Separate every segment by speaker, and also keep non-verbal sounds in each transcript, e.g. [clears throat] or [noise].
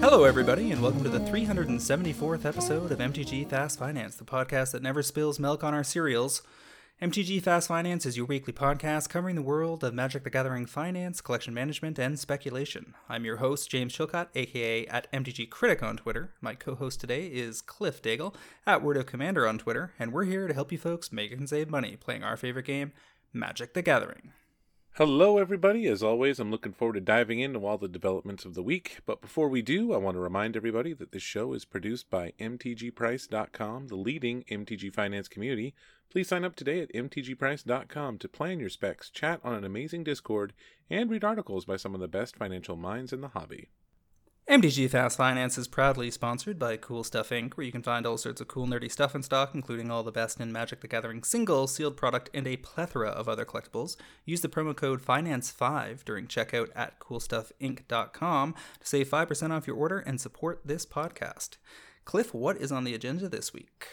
Speaker 1: Hello, everybody, and welcome to the 374th episode of MTG Fast Finance, the podcast that never spills milk on our cereals. MTG Fast Finance is your weekly podcast covering the world of Magic the Gathering finance, collection management, and speculation. I'm your host, James Chilcott, aka at MTG Critic on Twitter. My co host today is Cliff Daigle, at Word of Commander on Twitter, and we're here to help you folks make and save money playing our favorite game, Magic the Gathering.
Speaker 2: Hello, everybody. As always, I'm looking forward to diving into all the developments of the week. But before we do, I want to remind everybody that this show is produced by MTGPrice.com, the leading MTG finance community. Please sign up today at MTGPrice.com to plan your specs, chat on an amazing Discord, and read articles by some of the best financial minds in the hobby.
Speaker 1: MTG Fast Finance is proudly sponsored by Cool Stuff Inc., where you can find all sorts of cool, nerdy stuff in stock, including all the best in Magic the Gathering single, sealed product, and a plethora of other collectibles. Use the promo code FINANCE5 during checkout at CoolStuffInc.com to save 5% off your order and support this podcast. Cliff, what is on the agenda this week?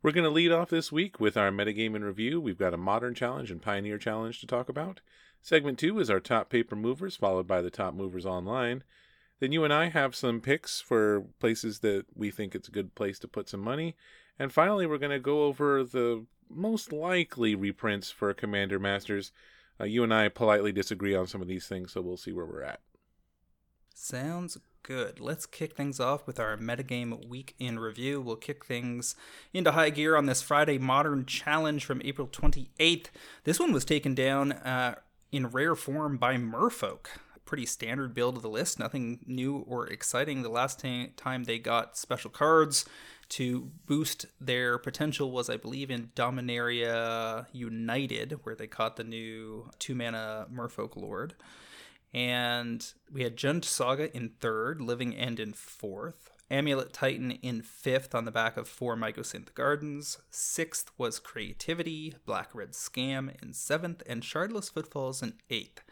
Speaker 2: We're going to lead off this week with our metagame in review. We've got a modern challenge and pioneer challenge to talk about. Segment two is our top paper movers, followed by the top movers online. Then you and I have some picks for places that we think it's a good place to put some money. And finally, we're going to go over the most likely reprints for Commander Masters. Uh, you and I politely disagree on some of these things, so we'll see where we're at.
Speaker 1: Sounds good. Let's kick things off with our metagame week in review. We'll kick things into high gear on this Friday Modern Challenge from April 28th. This one was taken down uh, in rare form by Merfolk pretty standard build of the list, nothing new or exciting. The last t- time they got special cards to boost their potential was, I believe, in Dominaria United, where they caught the new two mana Merfolk Lord. And we had Jund Saga in third, Living End in fourth, Amulet Titan in fifth on the back of four Mycosynth Gardens. Sixth was Creativity, Black Red Scam in seventh, and Shardless Footfalls in eighth.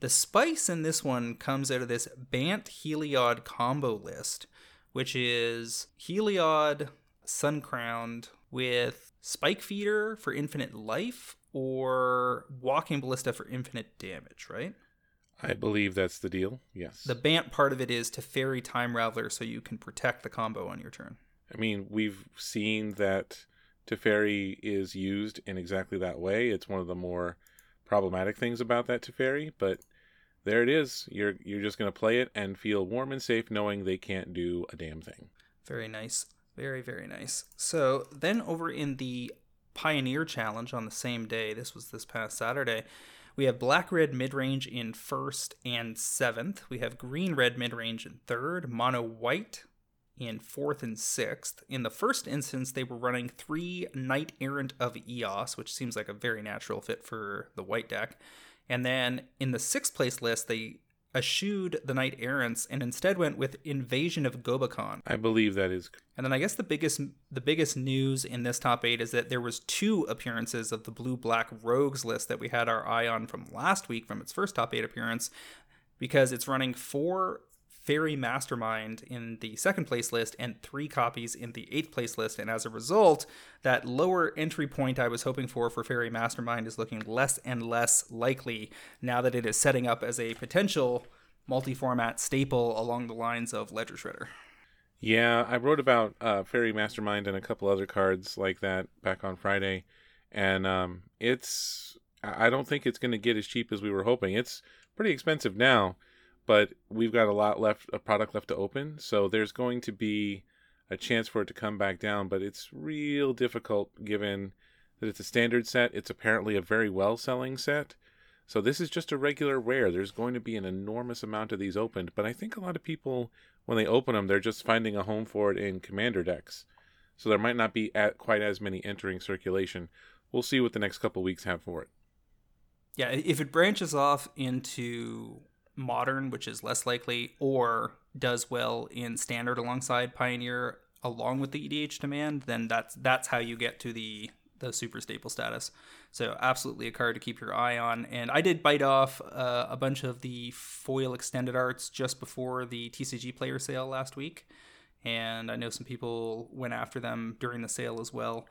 Speaker 1: The spice in this one comes out of this Bant Heliod combo list, which is Heliod Suncrowned with Spike Feeder for infinite life or Walking Ballista for infinite damage, right?
Speaker 2: I believe that's the deal, yes.
Speaker 1: The Bant part of it is Teferi Time Raveler so you can protect the combo on your turn.
Speaker 2: I mean, we've seen that Teferi is used in exactly that way. It's one of the more problematic things about that Teferi, but there it is. You're you're just gonna play it and feel warm and safe knowing they can't do a damn thing.
Speaker 1: Very nice. Very, very nice. So then over in the Pioneer Challenge on the same day, this was this past Saturday, we have black red mid range in first and seventh. We have green red mid range in third, mono white in fourth and sixth. In the first instance, they were running three Knight Errant of Eos, which seems like a very natural fit for the white deck. And then in the sixth place list, they eschewed the Knight Errants and instead went with Invasion of Gobakhan.
Speaker 2: I believe that is.
Speaker 1: And then I guess the biggest the biggest news in this top eight is that there was two appearances of the blue black rogues list that we had our eye on from last week from its first top eight appearance because it's running four Faerie Mastermind in the second place list and three copies in the eighth place list. And as a result, that lower entry point I was hoping for for Faerie Mastermind is looking less and less likely now that it is setting up as a potential multi format staple along the lines of Ledger Shredder.
Speaker 2: Yeah, I wrote about uh, Faerie Mastermind and a couple other cards like that back on Friday. And um, it's, I don't think it's going to get as cheap as we were hoping. It's pretty expensive now but we've got a lot left, a product left to open. So there's going to be a chance for it to come back down, but it's real difficult given that it's a standard set. It's apparently a very well selling set. So this is just a regular rare. There's going to be an enormous amount of these opened, but I think a lot of people, when they open them, they're just finding a home for it in commander decks. So there might not be at quite as many entering circulation. We'll see what the next couple weeks have for it.
Speaker 1: Yeah, if it branches off into modern, which is less likely, or does well in standard alongside Pioneer along with the EDH demand, then that's that's how you get to the the super staple status. So absolutely a card to keep your eye on. And I did bite off uh, a bunch of the foil extended arts just before the TCG player sale last week, and I know some people went after them during the sale as well.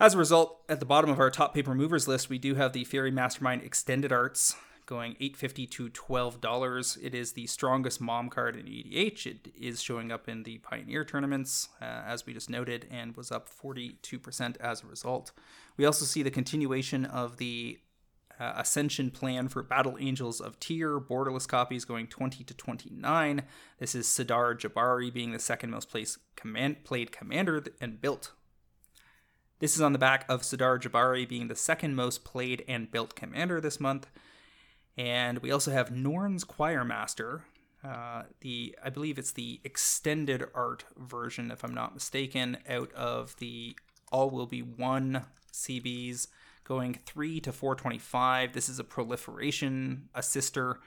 Speaker 1: As a result, at the bottom of our top paper movers list, we do have the Faerie Mastermind Extended Arts going 850 to $12. It is the strongest mom card in EDH. It is showing up in the Pioneer tournaments, uh, as we just noted, and was up 42% as a result. We also see the continuation of the uh, Ascension plan for Battle Angels of Tyr, borderless copies going 20 to 29. This is Sidar Jabari being the second most command, played commander and built this is on the back of Sidar Jabari being the second most played and built commander this month. And we also have Norn's Choirmaster. Uh, the I believe it's the extended art version, if I'm not mistaken, out of the All Will Be One CBs, going three to 425. This is a proliferation assister.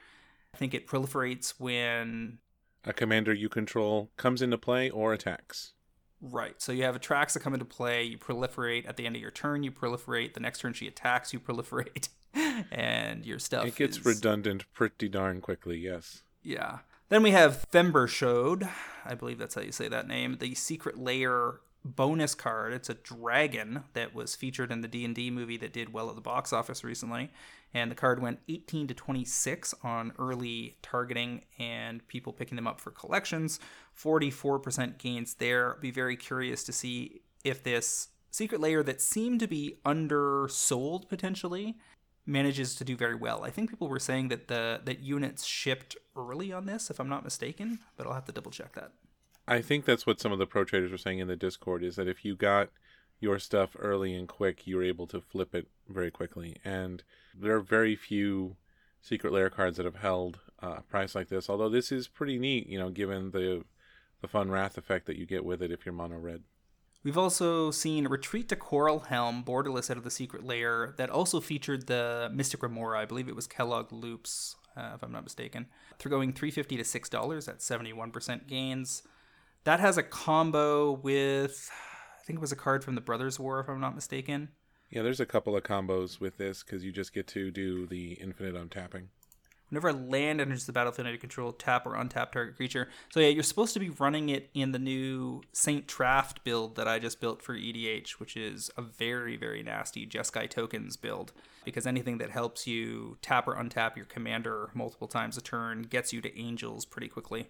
Speaker 1: I think it proliferates when
Speaker 2: a commander you control comes into play or attacks.
Speaker 1: Right. So you have attacks that come into play. You proliferate at the end of your turn. You proliferate. The next turn she attacks. You proliferate, [laughs] [laughs] and your stuff.
Speaker 2: It gets
Speaker 1: is...
Speaker 2: redundant pretty darn quickly. Yes.
Speaker 1: Yeah. Then we have Themberchaud. I believe that's how you say that name. The Secret Lair bonus card. It's a dragon that was featured in the D&D movie that did well at the box office recently. And the card went 18 to 26 on early targeting and people picking them up for collections. 44% gains there. Be very curious to see if this secret lair that seemed to be undersold potentially manages to do very well. I think people were saying that the that units shipped early on this, if I'm not mistaken, but I'll have to double check that.
Speaker 2: I think that's what some of the pro traders were saying in the Discord is that if you got your stuff early and quick, you were able to flip it very quickly. And there are very few secret lair cards that have held uh, a price like this. Although this is pretty neat, you know, given the the fun wrath effect that you get with it if you're mono red.
Speaker 1: We've also seen Retreat to Coralhelm, borderless out of the Secret Lair, that also featured the Mystic Remora. I believe it was Kelogsloops, uh, if I'm not mistaken. They're going 350 to $6. at 71% gains. That has a combo with, I think it was a card from the Brothers War, if I'm not mistaken.
Speaker 2: Yeah, there's a couple of combos with this because you just get to do the infinite untapping.
Speaker 1: Whenever land enters the battlefield under control, tap or untap target creature. So yeah, you're supposed to be running it in the new Saint Traft build that I just built for EDH, which is a very very nasty Jeskai tokens build. Because anything that helps you tap or untap your commander multiple times a turn gets you to angels pretty quickly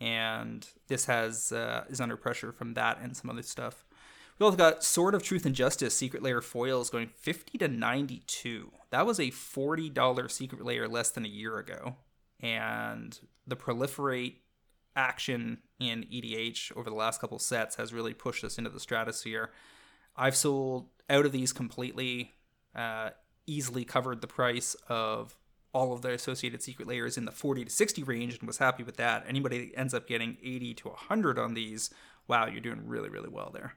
Speaker 1: and this has uh, is under pressure from that and some other stuff. We also got Sword of Truth and Justice Secret Lair foils going 50 to 92. That was a $40 Secret Lair less than a year ago. And the proliferate action in EDH over the last couple sets has really pushed us into the stratosphere. I've sold out of these completely, uh, easily covered the price of all of the associated secret lairs in the 40 to 60 range and was happy with that. Anybody that ends up getting 80 to 100 on these, wow, you're doing really, really well there.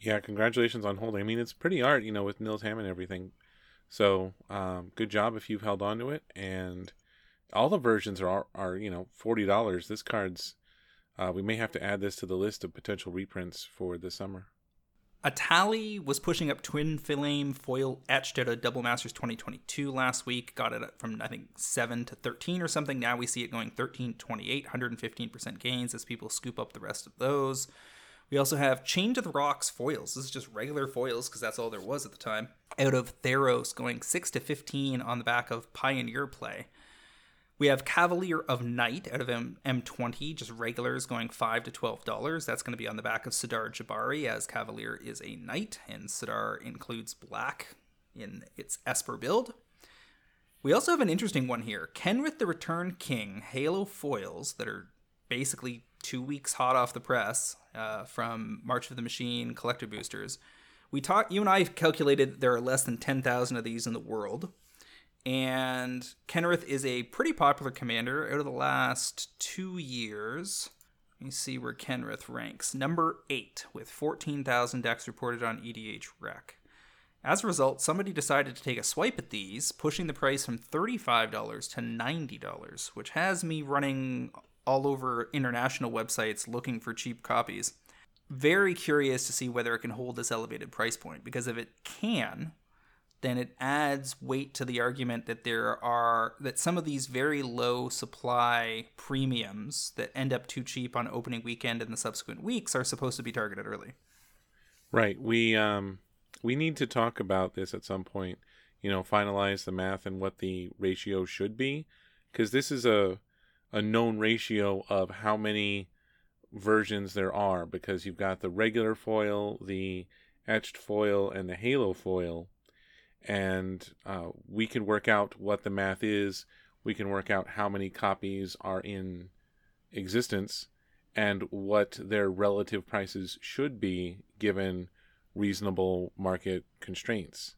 Speaker 2: Yeah, congratulations on holding. I mean, it's pretty art, you know, with Nils Hammond and everything. So, um, good job if you've held on to it. And all the versions are, are you know, $40. This card's, uh, we may have to add this to the list of potential reprints for the summer.
Speaker 1: Etali was pushing up Twin Flame foil etched at a Double Masters 2022 last week. Got it from, I think, 7 to 13 or something. Now we see it going 13 28, 115% gains as people scoop up the rest of those. We also have Chain to the Rocks foils. This is just regular foils because that's all there was at the time. Out of Theros going 6 to 15 on the back of Pioneer play. We have Cavalier of Night out of M- M20, just regulars going five to twelve dollars. That's going to be on the back of Sidar Jabari, as Cavalier is a knight, and Sidar includes black in its Esper build. We also have an interesting one here: Kenrith the Return King Halo foils that are basically two weeks hot off the press uh, from March of the Machine collector boosters. We talked. You and I calculated there are less than ten thousand of these in the world. And Kenrith is a pretty popular commander out of the last two years. Let me see where Kenrith ranks. Number eight, with 14,000 decks reported on EDH Rec. As a result, somebody decided to take a swipe at these, pushing the price from $35 to $90, which has me running all over international websites looking for cheap copies. Very curious to see whether it can hold this elevated price point, because if it can, then it adds weight to the argument that there are that some of these very low supply premiums that end up too cheap on opening weekend and the subsequent weeks are supposed to be targeted early.
Speaker 2: Right. We um We need to talk about this at some point. You know, finalize the math and what the ratio should be, because this is a a known ratio of how many versions there are. Because you've got the regular foil, the etched foil, and the halo foil, and uh, we can work out what the math is. We can work out how many copies are in existence and what their relative prices should be given reasonable market constraints.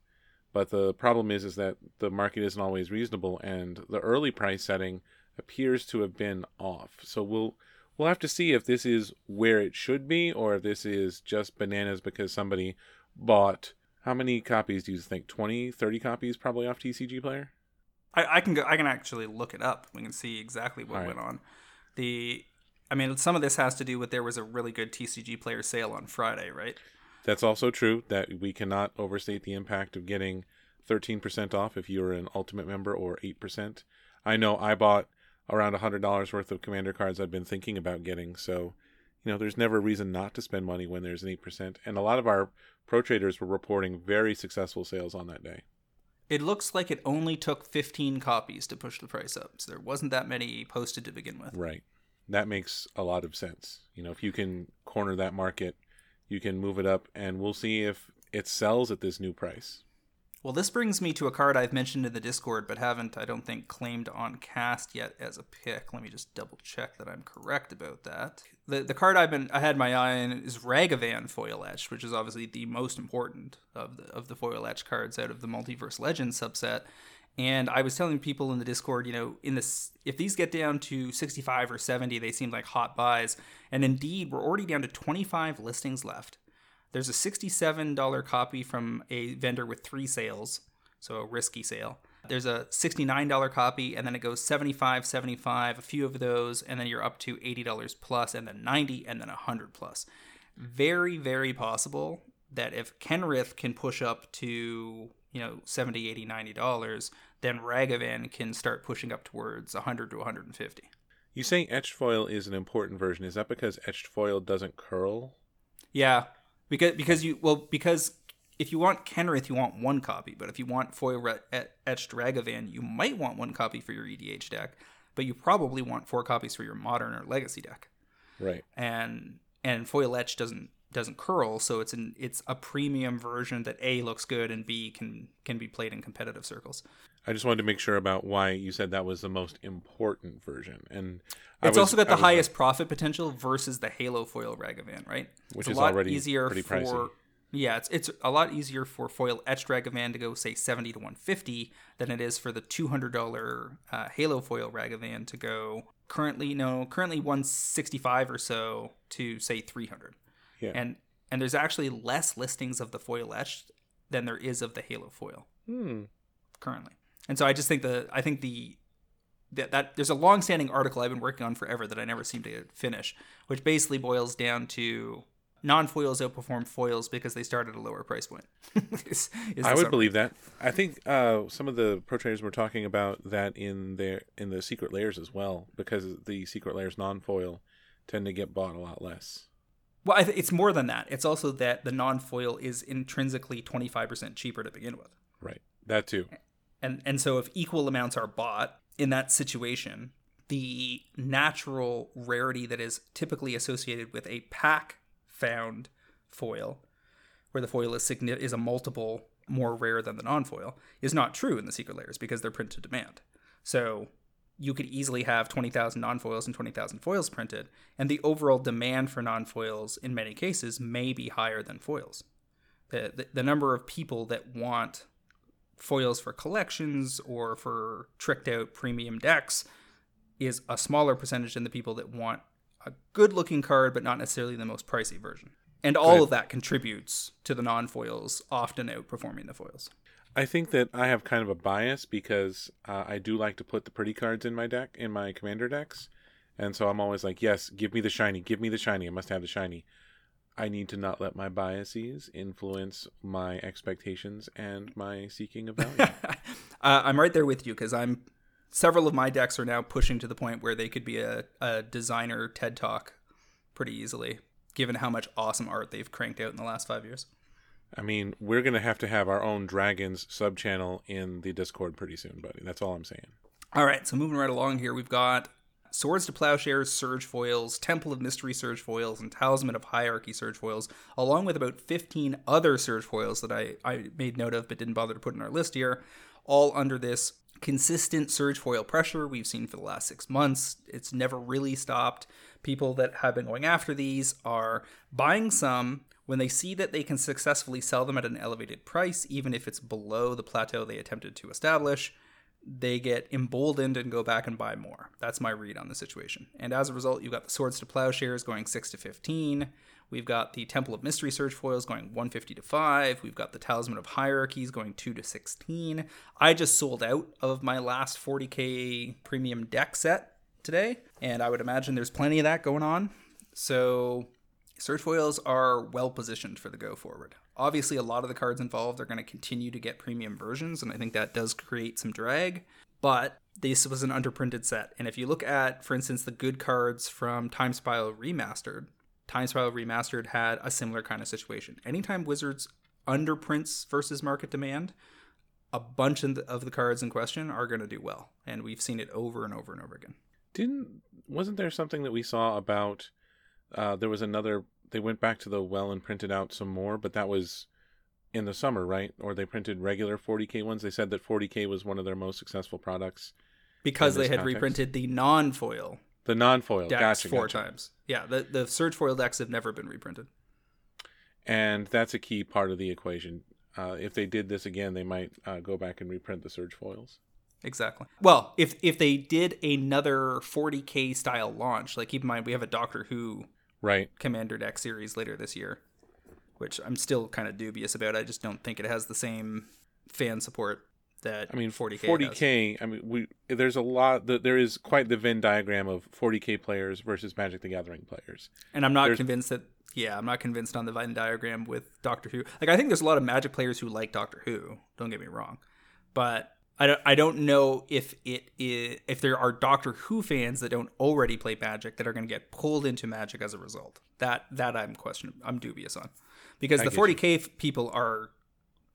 Speaker 2: But the problem is is that the market isn't always reasonable and the early price setting appears to have been off. So we'll we'll have to see if this is where it should be or if this is just bananas because somebody bought how many copies do you think 20 30 copies probably off tcg player
Speaker 1: I, I can go i can actually look it up we can see exactly what
Speaker 2: right.
Speaker 1: went on the i mean some of this has to do with there was a really good tcg player sale on friday right
Speaker 2: That's also true that we cannot overstate the impact of getting 13% off if you're an ultimate member or 8%. I know I bought around $100 worth of commander cards I've been thinking about getting, so you know, there's never a reason not to spend money when there's an 8%. And a lot of our pro traders were reporting very successful sales on that day.
Speaker 1: it looks like it only took 15 copies to push the price up so there wasn't that many posted to begin with
Speaker 2: Right. That makes a lot of sense. You know, if you can corner that market, you can move it up and we'll see if it sells at this new price.
Speaker 1: Well, this brings me to a card I've mentioned in the Discord, but haven't, I don't think, claimed on cast yet as a pick. Let me just double check that I'm correct about that. The the card I've been I had my eye on is Ragavan foil etched, which is obviously the most important of the of the foil etched cards out of the Multiverse Legends subset. And I was telling people in the Discord, you know, in this if these get down to 65 or 70, they seem like hot buys. And indeed, we're already down to 25 listings left. There's a $67 copy from a vendor with three sales, so a risky sale. There's a $69 copy, and then it goes 75 75 a few of those, and then you're up to $80 plus, and then 90 and then 100 plus. Very, very possible that if Kenrith can push up to, you know, 70 80 $90, then Ragavan can start pushing up towards 100 to 150
Speaker 2: You say etched foil is an important version. Is that because etched foil doesn't curl?
Speaker 1: Yeah, because because you well because if you want Kenrith, you want one copy, but if you want foil etched Ragavan, you might want one copy for your EDH deck, but you probably want four copies for your modern or legacy deck.
Speaker 2: Right.
Speaker 1: And and foil etched doesn't doesn't curl, so it's an it's a premium version that A looks good and B can can be played in competitive circles.
Speaker 2: I just wanted to make sure about why you said that was the most important version, and I
Speaker 1: It's
Speaker 2: was-
Speaker 1: also got the highest profit potential versus the Halo foil Ragavan, right?
Speaker 2: Which
Speaker 1: it's
Speaker 2: is
Speaker 1: a lot
Speaker 2: already
Speaker 1: easier
Speaker 2: pretty
Speaker 1: for
Speaker 2: pricey.
Speaker 1: yeah, it's it's a lot easier for foil etched Ragavan to go say seventy to one fifty than it is for the two hundred dollar uh, Halo foil Ragavan to go currently no currently one sixty five or so to say three hundred.
Speaker 2: Yeah.
Speaker 1: And and there's actually less listings of the foil etched than there is of the Halo foil
Speaker 2: Hmm.
Speaker 1: currently. And so I just think the I think the that, that there's a long-standing article I've been working on forever that I never seem to finish, which basically boils down to non-foils outperform foils because they start at a lower price point. [laughs] is, is
Speaker 2: I would
Speaker 1: summary.
Speaker 2: believe that. I think uh, some of the pro traders were talking about that in their in the secret lairs as well, because the secret lairs non-foil tend to get bought a lot less.
Speaker 1: Well, I th- it's more than that. It's also that the non-foil is intrinsically 25% cheaper to begin with.
Speaker 2: Right. That too.
Speaker 1: And and so if equal amounts are bought in that situation the natural rarity that is typically associated with a pack found foil where the foil is signi- is a multiple more rare than the non-foil is not true in the secret lairs because they're print to demand. So you could easily have 20,000 non-foils and 20,000 foils printed and the overall demand for non-foils in many cases may be higher than foils. The, the, the number of people that want foils for collections or for tricked out premium decks is a smaller percentage than the people that want a good looking card but not necessarily the most pricey version. And all
Speaker 2: Right.
Speaker 1: of that contributes to the non foils often outperforming the foils.
Speaker 2: I think that I have kind of a bias because uh, I do like to put the pretty cards in my deck, in my commander decks. And so I'm always like, yes, give me the shiny, give me the shiny. I must have the shiny. I need to not let my biases influence my expectations and my seeking of value. [laughs]
Speaker 1: uh, I'm right there with you because I'm several of my decks are now pushing to the point where they could be a, a designer TED talk pretty easily, given how much awesome art they've cranked out in the last five years.
Speaker 2: I mean, we're gonna have to have our own dragons sub channel in the Discord pretty soon, buddy. That's all I'm saying.
Speaker 1: All right, so moving right along here, we've got Swords to Plowshares Surge Foils, Temple of Mystery Surge Foils, and Talisman of Hierarchy Surge Foils, along with about 15 other Surge Foils that I, I made note of but didn't bother to put in our list here, all under this consistent Surge Foil pressure we've seen for the last six months. It's never really stopped. People that have been going after these are buying some when they see that they can successfully sell them at an elevated price, even if it's below the plateau they attempted to establish they get emboldened and go back and buy more. That's my read on the situation. And as a result, you've got the Swords to Plowshares going 6 to 15. We've got the Temple of Mystery Surge Foils going 150 to 5. We've got the Talisman of Hierarchies going 2 to 16. I just sold out of my last 40k premium deck set today, and I would imagine there's plenty of that going on. So, Surge Foils are well positioned for the go forward. Obviously, a lot of the cards involved are going to continue to get premium versions, and I think that does create some drag. But this was an underprinted set. And if you look at, for instance, the good cards from Time Spiral Remastered, Time Spiral Remastered had a similar kind of situation. Anytime Wizards underprints versus market demand, a bunch of the cards in question are going to do well. And we've seen it over and over and over again.
Speaker 2: Didn't wasn't there something that we saw about uh, there was another they went back to the well and printed out some more, but that was in the summer, right? Or they printed regular 40k ones. They said that 40k was one of their most successful products
Speaker 1: because they had context. reprinted the non-foil.
Speaker 2: The non-foil
Speaker 1: decks
Speaker 2: gotcha,
Speaker 1: four
Speaker 2: gotcha.
Speaker 1: times. Yeah, the the surge foil decks have never been reprinted.
Speaker 2: And that's a key part of the equation. Uh, if they did this again, they might uh, go back and reprint the surge foils.
Speaker 1: Exactly. Well, if if they did another 40k style launch, like keep in mind we have a Doctor Who
Speaker 2: right
Speaker 1: Commander deck series later this year, which I'm still kind of dubious about. I just don't think it has the same fan support that
Speaker 2: I mean
Speaker 1: 40k
Speaker 2: 40k I mean we there's a lot there is quite the Venn diagram of 40k players versus Magic the Gathering players.
Speaker 1: And I'm not there's, convinced that yeah, I'm not convinced on the Venn diagram with Doctor Who. Like I think there's a lot of Magic players who like Doctor Who, don't get me wrong. But I don't, I don't know if it is, if there are Doctor Who fans that don't already play Magic that are going to get pulled into Magic as a result. That that I'm questioning. I'm dubious on because I the 40k you. people are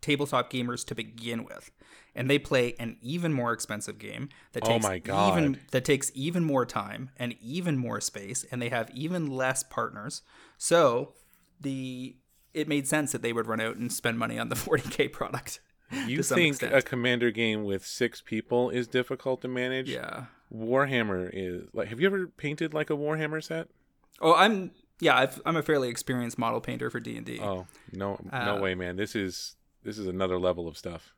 Speaker 1: tabletop gamers to begin with, and they play an even more expensive game that
Speaker 2: oh
Speaker 1: takes
Speaker 2: oh my God.
Speaker 1: even that takes even more time and even more space, and they have even less partners. So the it made sense that they would run out and spend money on the 40k product. [laughs]
Speaker 2: You think
Speaker 1: extent.
Speaker 2: a commander game with six people is difficult to manage?
Speaker 1: Yeah.
Speaker 2: Warhammer is like. Have you ever painted like a Warhammer set?
Speaker 1: Oh, I'm yeah. i am a fairly experienced model painter for D and D.
Speaker 2: Oh no, no uh, way, man! This is this is another level of stuff.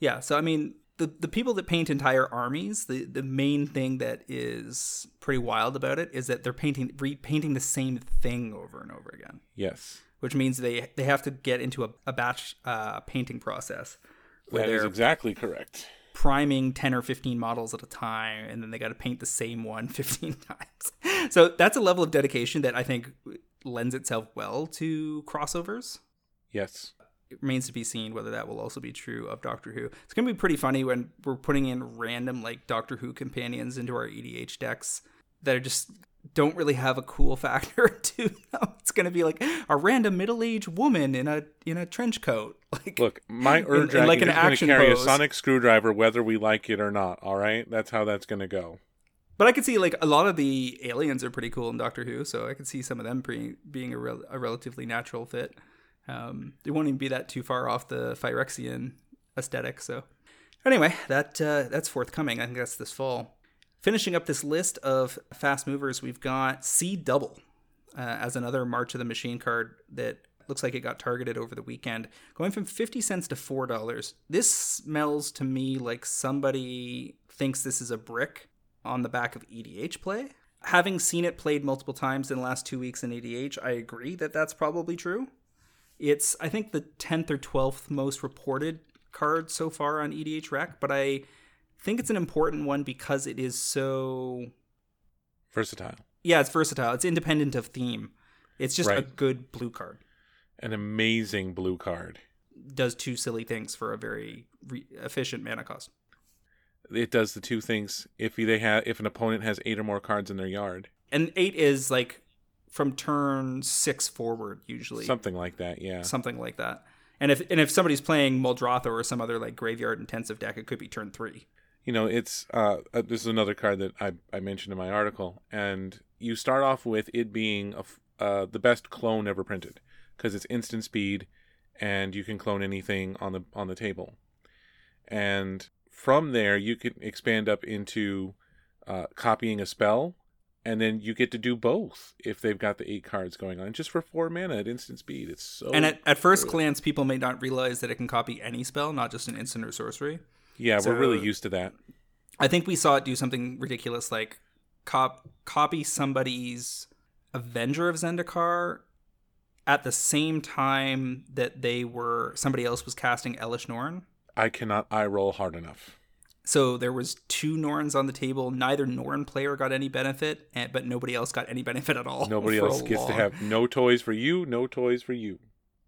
Speaker 1: Yeah. So I mean, the the people that paint entire armies, the the main thing that is pretty wild about it is that they're painting repainting the same thing over and over again.
Speaker 2: Yes
Speaker 1: which means they they have to get into a, a batch uh, painting process.
Speaker 2: That is exactly correct.
Speaker 1: Priming 10 or 15 models at a time, and then they got to paint the same one [laughs] 15 times. So that's a level of dedication that I think lends itself well to crossovers.
Speaker 2: Yes.
Speaker 1: It remains to be seen whether that will also be true of Doctor Who. It's going to be pretty funny when we're putting in random like Doctor Who companions into our EDH decks that are just don't really have a cool factor [laughs] to them. It's going to be like a random middle-aged woman in a in a trench coat. [laughs] Like
Speaker 2: look, my Ur Dragon like is going to carry pose. a sonic screwdriver whether we like it or not. All right, that's how that's going to go.
Speaker 1: But I could see like a lot of the aliens are pretty cool in Doctor Who, so I could see some of them pre- being a, a relatively natural fit. Um, they won't even be that too far off the Phyrexian aesthetic. So anyway, that uh, that's forthcoming. I think that's this fall. Finishing up this list of fast movers, we've got See Double uh, as another March of the Machine card that looks like it got targeted over the weekend, going from 50 cents to $4. This smells to me like somebody thinks this is a brick on the back of EDH play. Having seen it played multiple times in the last two weeks in EDH, I agree that that's probably true. It's, I think, the 10th or 12th most reported card so far on EDH Rec, but I think it's an important one because it is so
Speaker 2: versatile.
Speaker 1: Yeah, it's versatile. It's independent of theme. It's just right. a good blue card.
Speaker 2: An amazing blue card.
Speaker 1: Does two silly things for a very re- efficient mana cost.
Speaker 2: It does the two things if they have if an opponent has eight or more cards in their yard.
Speaker 1: And eight is like from turn six forward usually.
Speaker 2: Something like that, yeah.
Speaker 1: Something like that. And if and if somebody's playing Muldrotha or some other like graveyard intensive deck, it could be turn three.
Speaker 2: You know, it's uh, uh, this is another card that I I mentioned in my article, and you start off with it being a uh, the best clone ever printed because it's instant speed, and you can clone anything on the on the table, and from there you can expand up into uh, copying a spell and then you get to do both if they've got the eight cards going on. Just for four mana at instant speed it's so
Speaker 1: And at, at first glance, people may not realize that it can copy any spell, not just an instant or sorcery.
Speaker 2: Yeah
Speaker 1: so-
Speaker 2: we're really used to that
Speaker 1: I think we saw it do something ridiculous like cop copy somebody's Avenger of Zendikar at the same time that they were somebody else was casting Elish Norn.
Speaker 2: i cannot eye roll hard enough
Speaker 1: So there was two Norns on the table. Neither Norn player got any benefit, but nobody else got any benefit at all.
Speaker 2: nobody else gets to have no toys for you no toys for you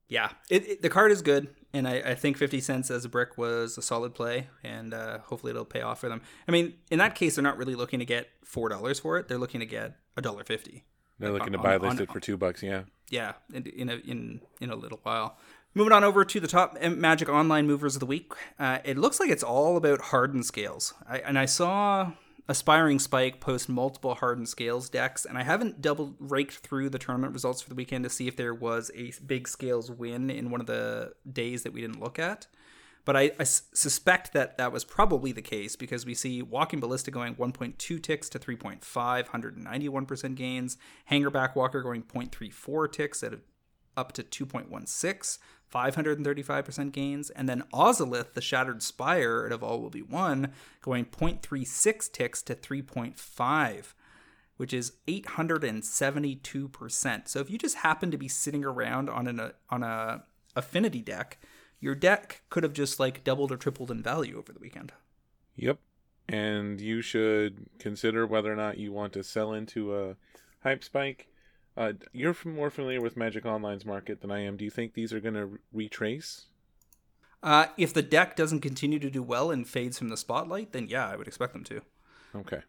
Speaker 1: Yeah, it, it- the card is good, and I, I think fifty cents as a brick was a solid play, and uh, hopefully it'll pay off for them. I mean, in that case, they're not really looking to get four dollars for it; they're looking to get a dollar fifty.
Speaker 2: they're looking to
Speaker 1: on-
Speaker 2: buy
Speaker 1: on-
Speaker 2: listed for two bucks yeah
Speaker 1: Yeah, in in a, in in a little while. Moving on over to the top Magic Online movers of the week. Uh, it looks like it's all about hardened scales. I, and I saw Aspiring Spike post multiple hardened scales decks, and I haven't double raked through the tournament results for the weekend to see if there was a big scales win in one of the days that we didn't look at. But I suspect that that was probably the case because we see Walking Ballista going 1.2 ticks to 3.5, 191% gains. Hangerback Walker going 0.34 ticks at a, up to 2.16, 535% gains. And then Ozolith, the Shattered Spire at Of All Will Be One, going 0.36 ticks to 3.5 which is 872%. So if you just happen to be sitting around on an on a affinity deck, your deck could have just like doubled or tripled in value over the weekend.
Speaker 2: Yep. And you should consider whether or not you want to sell into a hype spike. Uh, you're more familiar with Magic Online's market than I am. Do you think these are going to retrace?
Speaker 1: Uh, if the deck doesn't continue to do well and fades from the spotlight, then yeah, I would expect them to.
Speaker 2: Okay.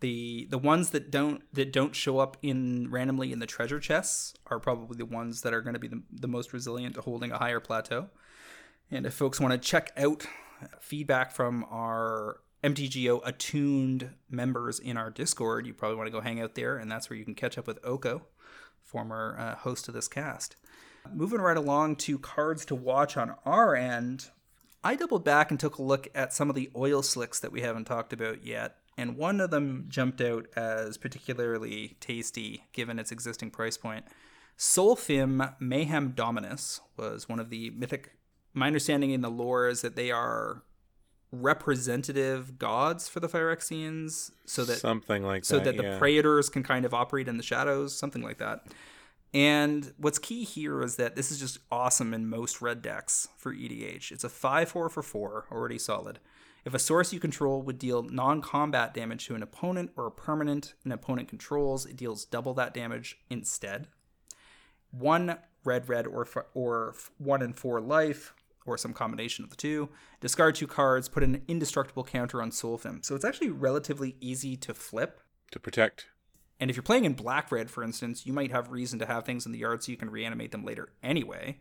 Speaker 1: The the ones that don't that don't show up in randomly in the treasure chests are probably the ones that are going to be the, the most resilient to holding a higher plateau. And if folks want to check out feedback from our MTGO attuned members in our Discord, you probably want to go hang out there, and that's where you can catch up with Oko, former uh, host of this cast. Moving right along to cards to watch on our end, I doubled back and took a look at some of the oil slicks that we haven't talked about yet, and one of them jumped out as particularly tasty given its existing price point. Solphim Mayhem Dominus was one of the mythic. My understanding in the lore is that they are representative gods for the Phyrexians, so that
Speaker 2: Something like that
Speaker 1: so
Speaker 2: that.
Speaker 1: that the
Speaker 2: yeah.
Speaker 1: praetors can kind of operate in the shadows, something like that. And what's key here is that this is just awesome in most red decks for EDH. It's a 5 4 for 4, already solid. If a source you control would deal non combat damage to an opponent or a permanent an opponent controls, it deals double that damage instead. One red, red, or, f- or f- one and four life, or some combination of the two. Discard two cards, put an indestructible counter on Solphim. So it's actually relatively easy to flip.
Speaker 2: to protect.
Speaker 1: And if you're playing in black red, for instance, you might have reason to have things in the yard so you can reanimate them later anyway.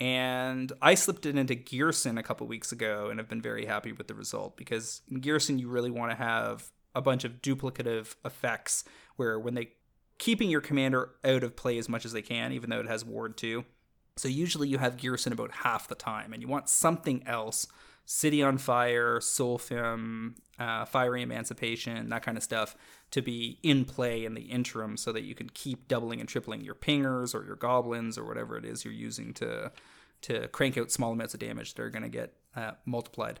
Speaker 1: And I slipped it into Ghyrson a couple weeks ago and have been very happy with the result because in Ghyrson you really want to have a bunch of duplicative effects where when they keeping your commander out of play as much as they can, even though it has ward two. So usually you have Ghyrson about half the time, and you want something else. City on Fire, Solphim, uh, Fiery Emancipation, that kind of stuff to be in play in the interim so that you can keep doubling and tripling your pingers or your goblins or whatever it is you're using to to crank out small amounts of damage that are going to get uh, multiplied.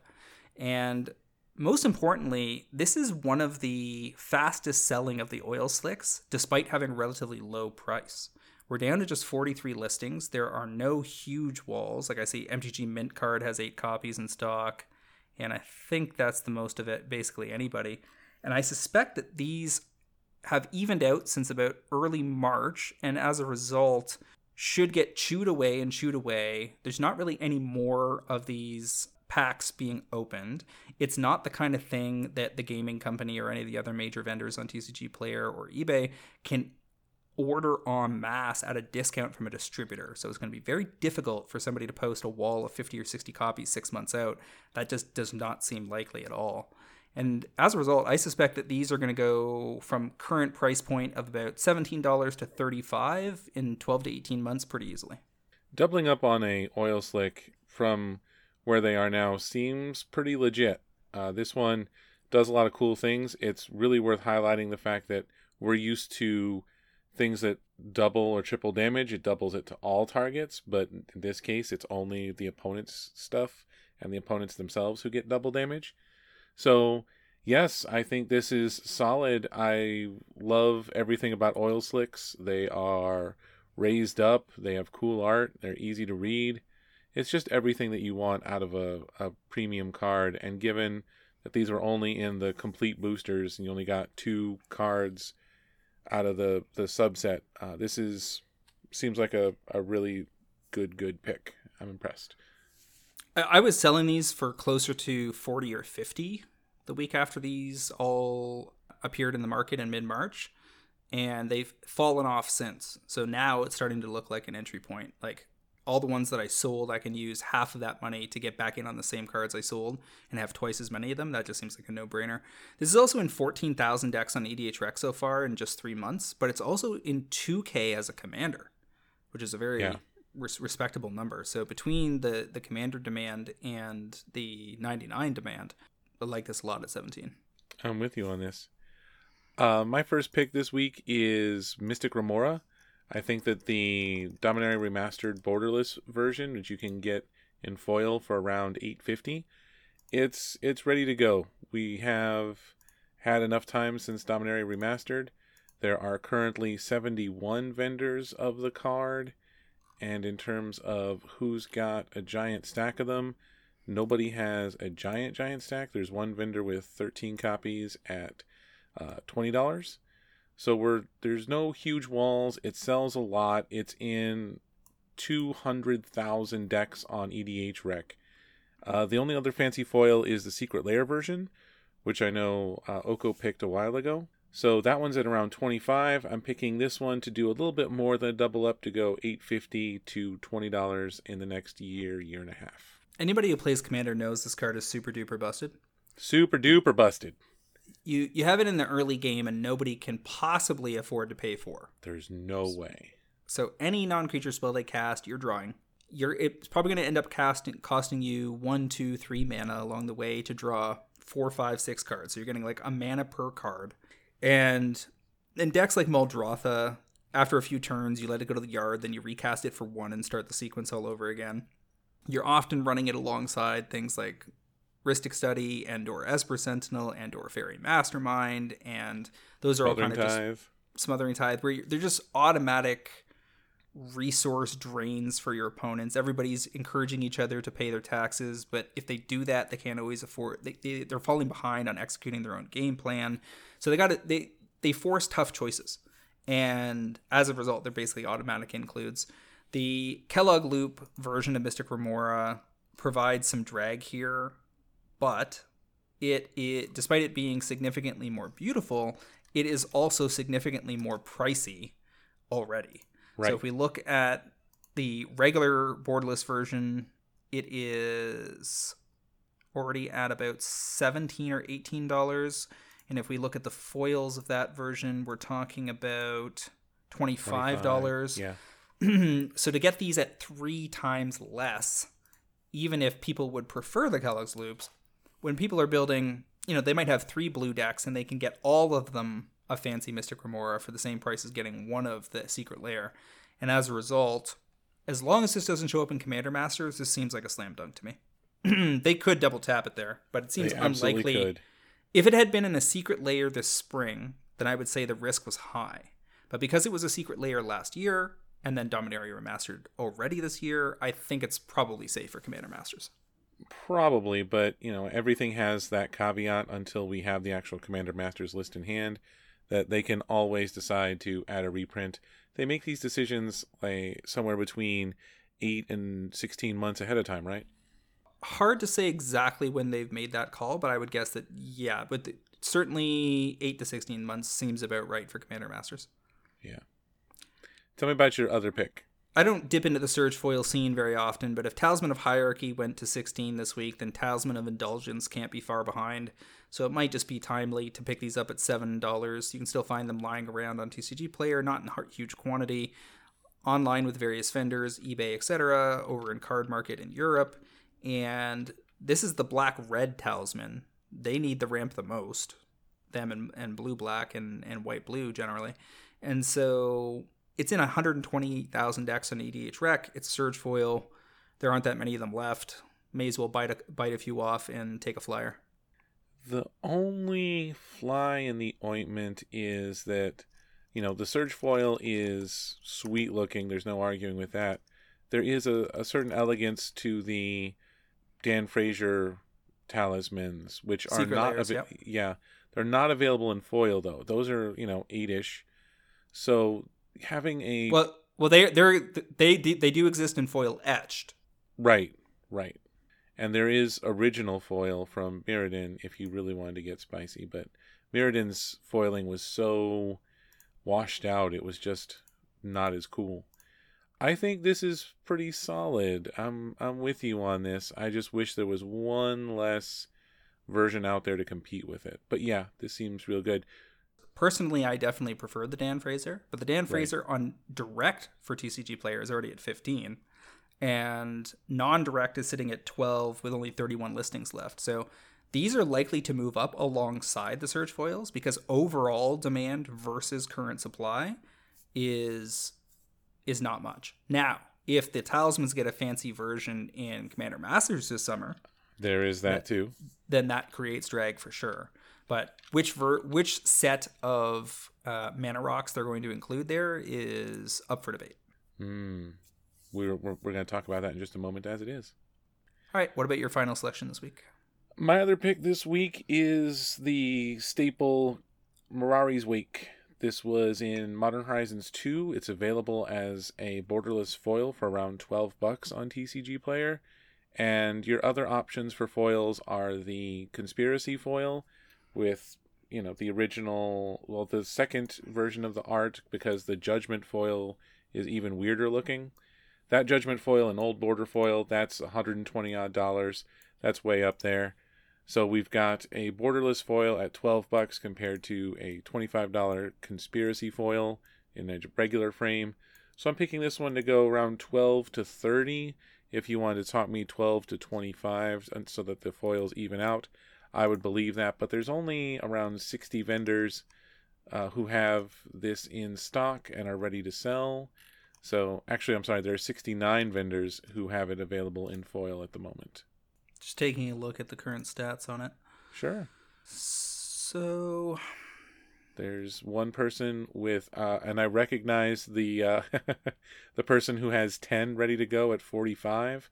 Speaker 1: And most importantly, this is one of the fastest selling of the oil slicks, despite having relatively low price. We're down to just 43 listings. There are no huge walls. Like I see, MTG Mint Card has eight copies in stock, and I think that's the most of it, basically anybody. And I suspect that these have evened out since about early March, and as a result, should get chewed away and chewed away. There's not really any more of these packs being opened. It's not the kind of thing that the gaming company or any of the other major vendors on TCG Player or eBay can order en masse at a discount from a distributor. So it's going to be very difficult for somebody to post a wall of 50 or 60 copies six months out. That just does not seem likely at all. And as a result, I suspect that these are going to go from current price point of about $17 to 35 in 12 to 18 months pretty easily.
Speaker 2: Doubling up on a oil slick from where they are now seems pretty legit. Uh, this one does a lot of cool things. It's really worth highlighting the fact that we're used to things that double or triple damage. It doubles it to all targets, but in this case, it's only the opponent's stuff and the opponents themselves who get double damage. So, yes, I think this is solid. I love everything about oil slicks. They are raised up, they have cool art, they're easy to read. It's just everything that you want out of a, a premium card. And given that these were only in the complete boosters and you only got two cards out of the, the subset, uh, this is seems like a, a really good, good pick. I'm impressed.
Speaker 1: I was selling these for closer to 40 or 50 the week after these all appeared in the market in mid March, and they've fallen off since. So now it's starting to look like an entry point. Like all the ones that I sold, I can use half of that money to get back in on the same cards I sold and have twice as many of them. That just seems like a no brainer. This is also in 14,000 decks on EDH Rec so far in just three months, but it's also in 2K as a commander, which is a very. Yeah res- respectable number. So between the the commander demand and the 99 demand, I like this a lot at 17.
Speaker 2: I'm with you on this. Uh, my first pick this week is Mystic Remora. I think that the Dominaria Remastered Borderless version, which you can get in foil for around 850, it's it's ready to go. We have had enough time since Dominaria Remastered. There are currently 71 vendors of the card and in terms of who's got a giant stack of them, nobody has a giant giant stack. There's one vendor with 13 copies at uh, twenty dollars. So we're there's no huge walls. It sells a lot. It's in 200,000 decks on EDH Rec. Uh, the only other fancy foil is the Secret Lair version, which I know uh, Oko picked a while ago. So that one's at around 25. I'm picking this one to do a little bit more than a double up to go 850 to $20 in the next year, year and a half.
Speaker 1: Anybody who plays Commander knows this card is super duper busted.
Speaker 2: Super duper busted.
Speaker 1: You you have it in the early game and nobody can possibly afford to pay for.
Speaker 2: There's no way.
Speaker 1: So any non-creature spell they cast, you're drawing. You're it's probably going to end up casting costing you one, two, three mana along the way to draw four, five, six cards. So you're getting like a mana per card and in decks like Muldrotha, after a few turns, you let it go to the yard, then you recast it for one and start the sequence all over again. You're often running it alongside things like Rhystic Study and or Esper Sentinel and or Faerie Mastermind, and those are all kind of Tithe. just Smothering Tithe, where they're just automatic resource drains for your opponents. Everybody's encouraging each other to pay their taxes, but if they do that, they can't always afford. They, they they're falling behind on executing their own game plan. So they got to they they force tough choices, and as a result, they're basically automatic includes. The Kellogg Loop version of Mystic Remora provides some drag here, but it, it despite it being significantly more beautiful, it is also significantly more pricey already. Right. So if we look at the regular borderless version, it is already at about 17 or 18 dollars and if we look at the foils of that version we're talking about 25 dollars
Speaker 2: yeah [clears throat]
Speaker 1: so to get these at three times less even if people would prefer the Kelogsloops when people are building you know they might have three blue decks and they can get all of them a fancy Mystic Remora for the same price as getting one of the Secret Lair. And as a result, as long as this doesn't show up in Commander Masters, this seems like a slam dunk to me. [clears throat] they could double tap it there, but it seems unlikely. Could. If it had been in a Secret Lair this spring, then I would say the risk was high. But because it was a Secret Lair last year, and then Dominaria Remastered already this year, I think it's probably safe for Commander Masters.
Speaker 2: Probably, but you know everything has that caveat until we have the actual Commander Masters list in hand that they can always decide to add a reprint. They make these decisions like somewhere between eight and sixteen months ahead of time, right?
Speaker 1: Hard to say exactly when they've made that call, but I would guess that yeah, but certainly eight to sixteen months seems about right for Commander Masters.
Speaker 2: Yeah. Tell me about your other pick.
Speaker 1: I don't dip into the Surge foil scene very often, but if Talisman of Hierarchy went to 16 this week, then Talisman of Indulgence can't be far behind. So it might just be timely to pick these up at $7. You can still find them lying around on TCG Player, not in huge quantity, online with various vendors, eBay, etc., over in Card Market in Europe. And this is the black red talisman. They need the ramp the most, them and, and blue black and, and white blue generally. And so it's in 120,000 decks on EDH Rec. It's Surge foil. There aren't that many of them left. May as well bite a, bite a few off and take a flyer.
Speaker 2: The only fly in the ointment is that, you know, the Surge foil is sweet looking. There's no arguing with that. There is a, a certain elegance to the Dan Fraser talismans, which are
Speaker 1: Secret
Speaker 2: not
Speaker 1: layers,
Speaker 2: avai-
Speaker 1: yep.
Speaker 2: yeah, they're not available in foil though. Those are you know eight-ish. So having a
Speaker 1: Well, well, they they they they do exist in foil etched.
Speaker 2: right, right, and there is original foil from Mirrodin if you really wanted to get spicy, but Mirrodin's foiling was so washed out, it was just not as cool. I think this is pretty solid. I'm I'm with you on this. I just wish there was one less version out there to compete with it. But yeah, this seems real good.
Speaker 1: Personally, I definitely prefer the Dan Fraser, but the Dan Fraser on direct for TCG player is already at 15, and non-direct is sitting at 12 with only 31 listings left. So these are likely to move up alongside the Surge foils because overall demand versus current supply is is not much. Now, if the talismans get a fancy version in Commander Masters this summer,
Speaker 2: There is that too.
Speaker 1: then that creates drag for sure. But which ver- which set of uh, mana rocks they're going to include there is up for debate.
Speaker 2: Hmm. We're we're, we're going to talk about that in just a moment as it is.
Speaker 1: All right, what about your final selection this week?
Speaker 2: My other pick this week is the staple Mirari's Wake. This was in Modern Horizons 2. It's available as a borderless foil for around 12 bucks on TCG Player. And your other options for foils are the Conspiracy foil with, you know, the original, well, the second version of the art because the Judgment foil is even weirder looking. That Judgment foil and Old Border foil, that's 120 odd dollars. That's way up there. So we've got a borderless foil at 12 bucks compared to a $25 conspiracy foil in a regular frame. So I'm picking this one to go around 12 to 30 if you wanted to talk me 12 to 25 and so that the foils even out. I would believe that, but there's only around 60 vendors uh, who have this in stock and are ready to sell. So actually, I'm sorry, there are 69 vendors who have it available in foil at the moment.
Speaker 1: Just taking a look at the current stats on it.
Speaker 2: Sure.
Speaker 1: So,
Speaker 2: There's one person with, uh, and I recognize the uh, [laughs] the person who has 10 ready to go at 45,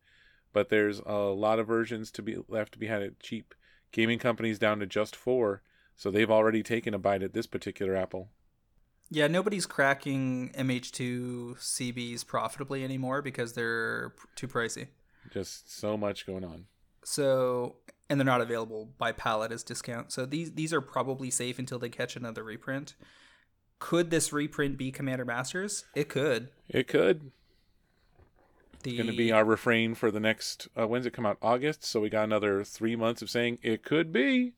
Speaker 2: but there's a lot of versions to be left to be had at cheap. Gaming companies down to just four, so they've already taken a bite at this particular apple.
Speaker 1: yeah, nobody's cracking MH2 CBs profitably anymore because they're too pricey.
Speaker 2: Just so much going on.
Speaker 1: So, and they're not available by pallet as discount. So these these are probably safe until they catch another reprint. Could this reprint be Commander Masters? It could.
Speaker 2: It could.
Speaker 1: The
Speaker 2: Going to be our refrain for the next. Uh, when's it come out? August. So we got another three months of saying it could be.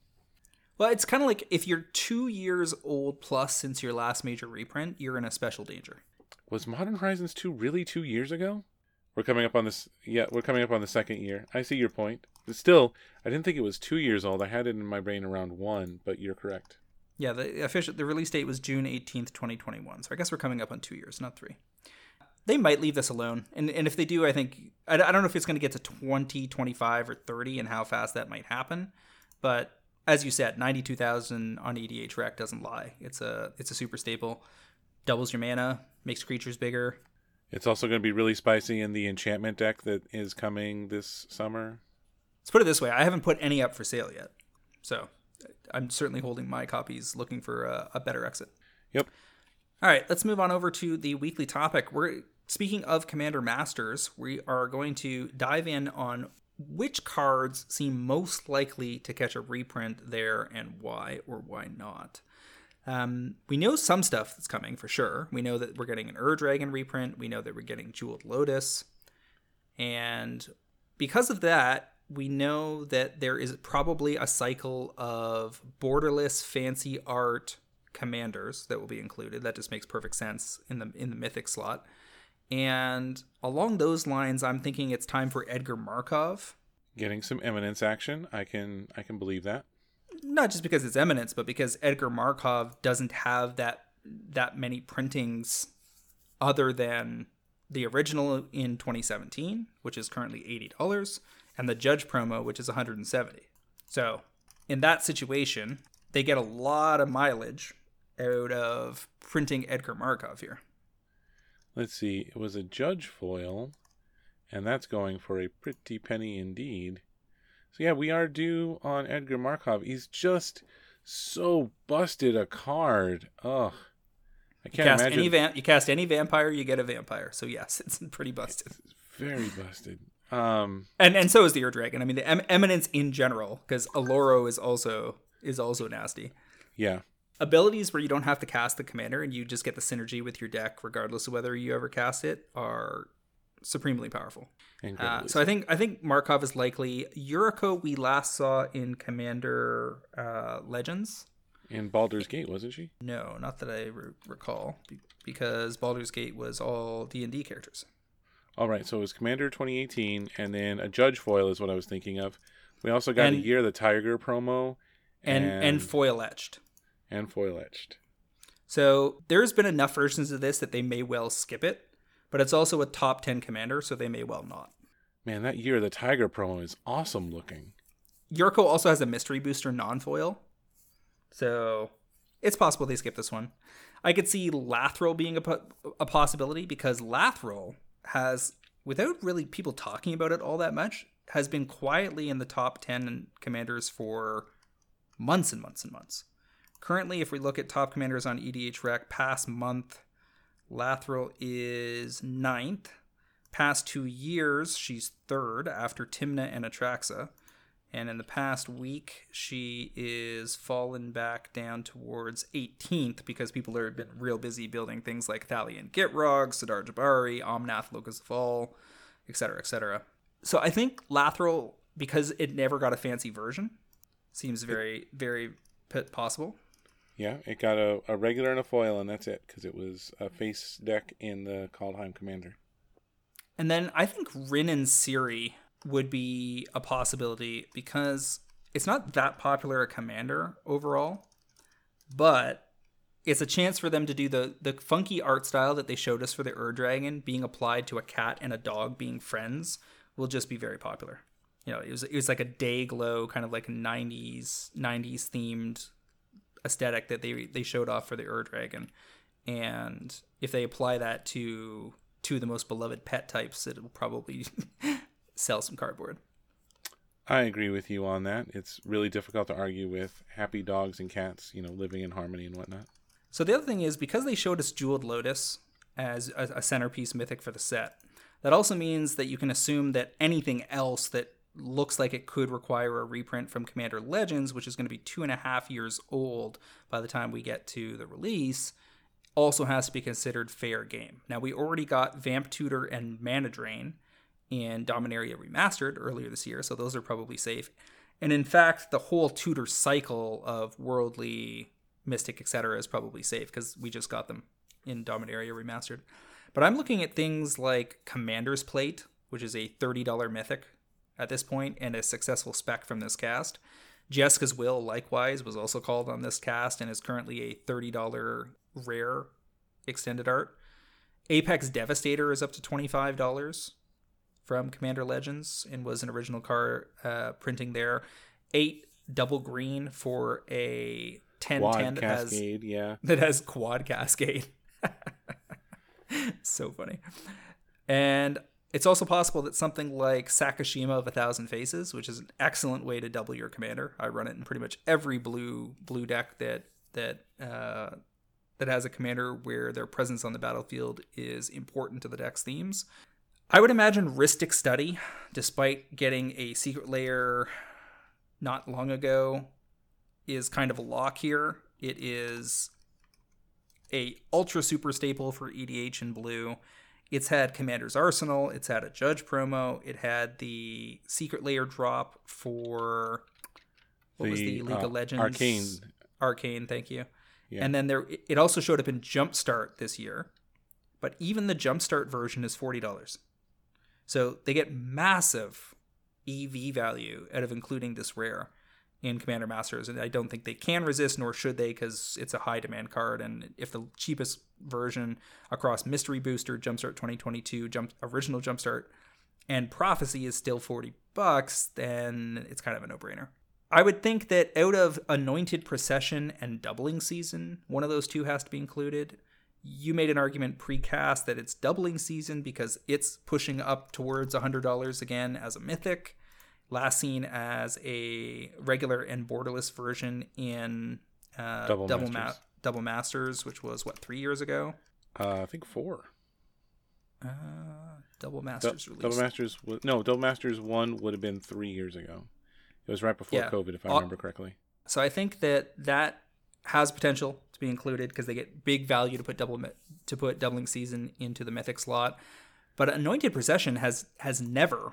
Speaker 1: well, it's kind of like if you're two years old plus since your last major reprint, you're in a special danger.
Speaker 2: Was Modern Horizons 2 really two years ago? We're coming up on this. Yeah, we're coming up on the second year. I see your point. But still, I didn't think it was two years old. I had it in my brain around one, but you're correct.
Speaker 1: Yeah, the official the release date was June eighteenth, twenty twenty one. So I guess we're coming up on two years, not three. They might leave this alone, and and if they do, I think I, I don't know if it's going to get to 20, 25, or thirty, and how fast that might happen. But as you said, ninety two thousand on EDH Rec doesn't lie. It's a it's a super staple, doubles your mana, makes creatures bigger.
Speaker 2: It's also going to be really spicy in the enchantment deck that is coming this summer.
Speaker 1: Let's put it this way: I haven't put any up for sale yet, so I'm certainly holding my copies, looking for a, a better exit.
Speaker 2: Yep.
Speaker 1: All right, let's move on over to the weekly topic. We're speaking of Commander Masters. We are going to dive in on which cards seem most likely to catch a reprint there and why or why not. Um, we know some stuff that's coming for sure. We know that we're getting an Ur Dragon reprint. We know that we're getting Jeweled Lotus. And because of that, we know that there is probably a cycle of borderless fancy art commanders that will be included. That just makes perfect sense in the in the mythic slot. And along those lines, I'm thinking it's time for Edgar Markov.
Speaker 2: Getting some eminence action. I can I can believe that.
Speaker 1: Not just because it's eminence, but because Edgar Markov doesn't have that that many printings other than the original in 2017, which is currently $80, and the Judge promo, which is 170. So, in that situation, they get a lot of mileage out of printing Edgar Markov here.
Speaker 2: Let's see. It was a Judge foil, and that's going for a pretty penny indeed. So yeah, we are due on Edgar Markov. He's just so busted a card. Ugh.
Speaker 1: I can't you cast imagine. Any va- you cast any vampire, you get a vampire. So yes, [laughs] it's pretty busted. It's
Speaker 2: very busted. Um,
Speaker 1: and and so is the Ur Dragon. I mean, the em- eminence in general, because Oloro is also is also nasty.
Speaker 2: Yeah.
Speaker 1: Abilities where you don't have to cast the commander and you just get the synergy with your deck, regardless of whether you ever cast it, are supremely powerful. Uh, so I think I think Markov is likely. Yuriko we last saw in Commander uh, Legends.
Speaker 2: In Baldur's Gate, wasn't she?
Speaker 1: No, not that I re- recall, because Baldur's Gate was all D and D characters.
Speaker 2: All right, so it was Commander 2018, and then a Judge foil is what I was thinking of. We also got and, a year the Tiger promo,
Speaker 1: and and, and foil etched,
Speaker 2: and foil etched.
Speaker 1: So there's been enough versions of this that they may well skip it, but it's also a top 10 commander, so they may well not.
Speaker 2: Man, that year the Tiger promo is awesome looking.
Speaker 1: Yuriko also has a mystery booster non foil, so it's possible they skip this one. I could see Lathril being a, a possibility because Lathril has, without really people talking about it all that much, has been quietly in the top 10 commanders for months and months and months. Currently, if we look at top commanders on EDH Rec past month, Lathril is ninth. Past two years, she's third after Tymna and Atraxa. And in the past week, she is fallen back down towards 18th because people have been real busy building things like Thalian Gitrog, Sidar Jabari, Omnath Locus of All, etc., etc. So I think Lathril, because it never got a fancy version, seems very, very possible.
Speaker 2: Yeah, it got a, a regular and a foil, and that's it because it was a face deck in the Kaldheim Commander.
Speaker 1: And then I think Rin and Seri would be a possibility because it's not that popular a commander overall, but it's a chance for them to do the the funky art style that they showed us for the Ur Dragon being applied to a cat and a dog being friends will just be very popular. You know, it was it was like a day glow kind of like a 90s 90s themed aesthetic that they they showed off for the Ur Dragon, and if they apply that to two of the most beloved pet types, it will probably [laughs] sell some cardboard.
Speaker 2: I agree with you on that. It's really difficult to argue with happy dogs and cats, you know, living in harmony and whatnot.
Speaker 1: So the other thing is because they showed us Jeweled Lotus as a, a centerpiece mythic for the set, that also means that you can assume that anything else that looks like it could require a reprint from Commander Legends, which is going to be two and a half years old by the time we get to the release, also has to be considered fair game. Now, we already got Vamp Tutor and Mana Drain in Dominaria Remastered earlier this year, so those are probably safe. And in fact, the whole tutor cycle of Worldly, Mystic, etc. is probably safe because we just got them in Dominaria Remastered. But I'm looking at things like Commander's Plate, which is a $30 mythic at this point and a successful spec from this cast. Jeska's Will, likewise, was also called on this cast and is currently a $30 rare extended art. Apex Devastator is up to $25 from Commander Legends and was an original car uh, printing there. Eight double green for a 10 quad 10 that cascade, has,
Speaker 2: yeah. [laughs]
Speaker 1: that has quad cascade. [laughs] so funny. And it's also possible that something like Sakashima of a Thousand Faces, which is an excellent way to double your commander. I run it in pretty much every blue blue deck that that uh, that has a commander where their presence on the battlefield is important to the deck's themes. I would imagine Rhystic Study, despite getting a secret lair not long ago, is kind of a lock here. It is a ultra super staple for EDH and blue. It's had Commander's Arsenal. It's had a Judge promo. It had the Secret Lair drop for what was the League
Speaker 2: uh,
Speaker 1: of Legends
Speaker 2: Arcane.
Speaker 1: Arcane, thank you.
Speaker 2: Yeah.
Speaker 1: And then there, it also showed up in Jumpstart this year, but even the Jumpstart version is forty dollars. So they get massive EV value out of including this rare in Commander Masters, and I don't think they can resist, nor should they, because it's a high demand card. And if the cheapest version across Mystery Booster, Jumpstart 2022, Jump Original Jumpstart, and Prophecy is still forty bucks, then it's kind of a no brainer. I would think that out of Anointed Procession and Doubling Season, one of those two has to be included. You made an argument precast that it's Doubling Season because it's pushing up towards $100 again as a mythic. Last seen as a regular and borderless version in uh,
Speaker 2: Double
Speaker 1: Double,
Speaker 2: Masters.
Speaker 1: Ma- Double Masters, which was what, three years ago?
Speaker 2: Uh, I think four.
Speaker 1: Uh, Double
Speaker 2: Du-
Speaker 1: Masters released.
Speaker 2: Double Masters. Was, no, Double Masters one would have been three years ago. It was right before
Speaker 1: Yeah.
Speaker 2: COVID, if I remember correctly.
Speaker 1: So I think that that has potential to be included because they get big value to put double to put doubling season into the mythic slot. But Anointed Procession has has never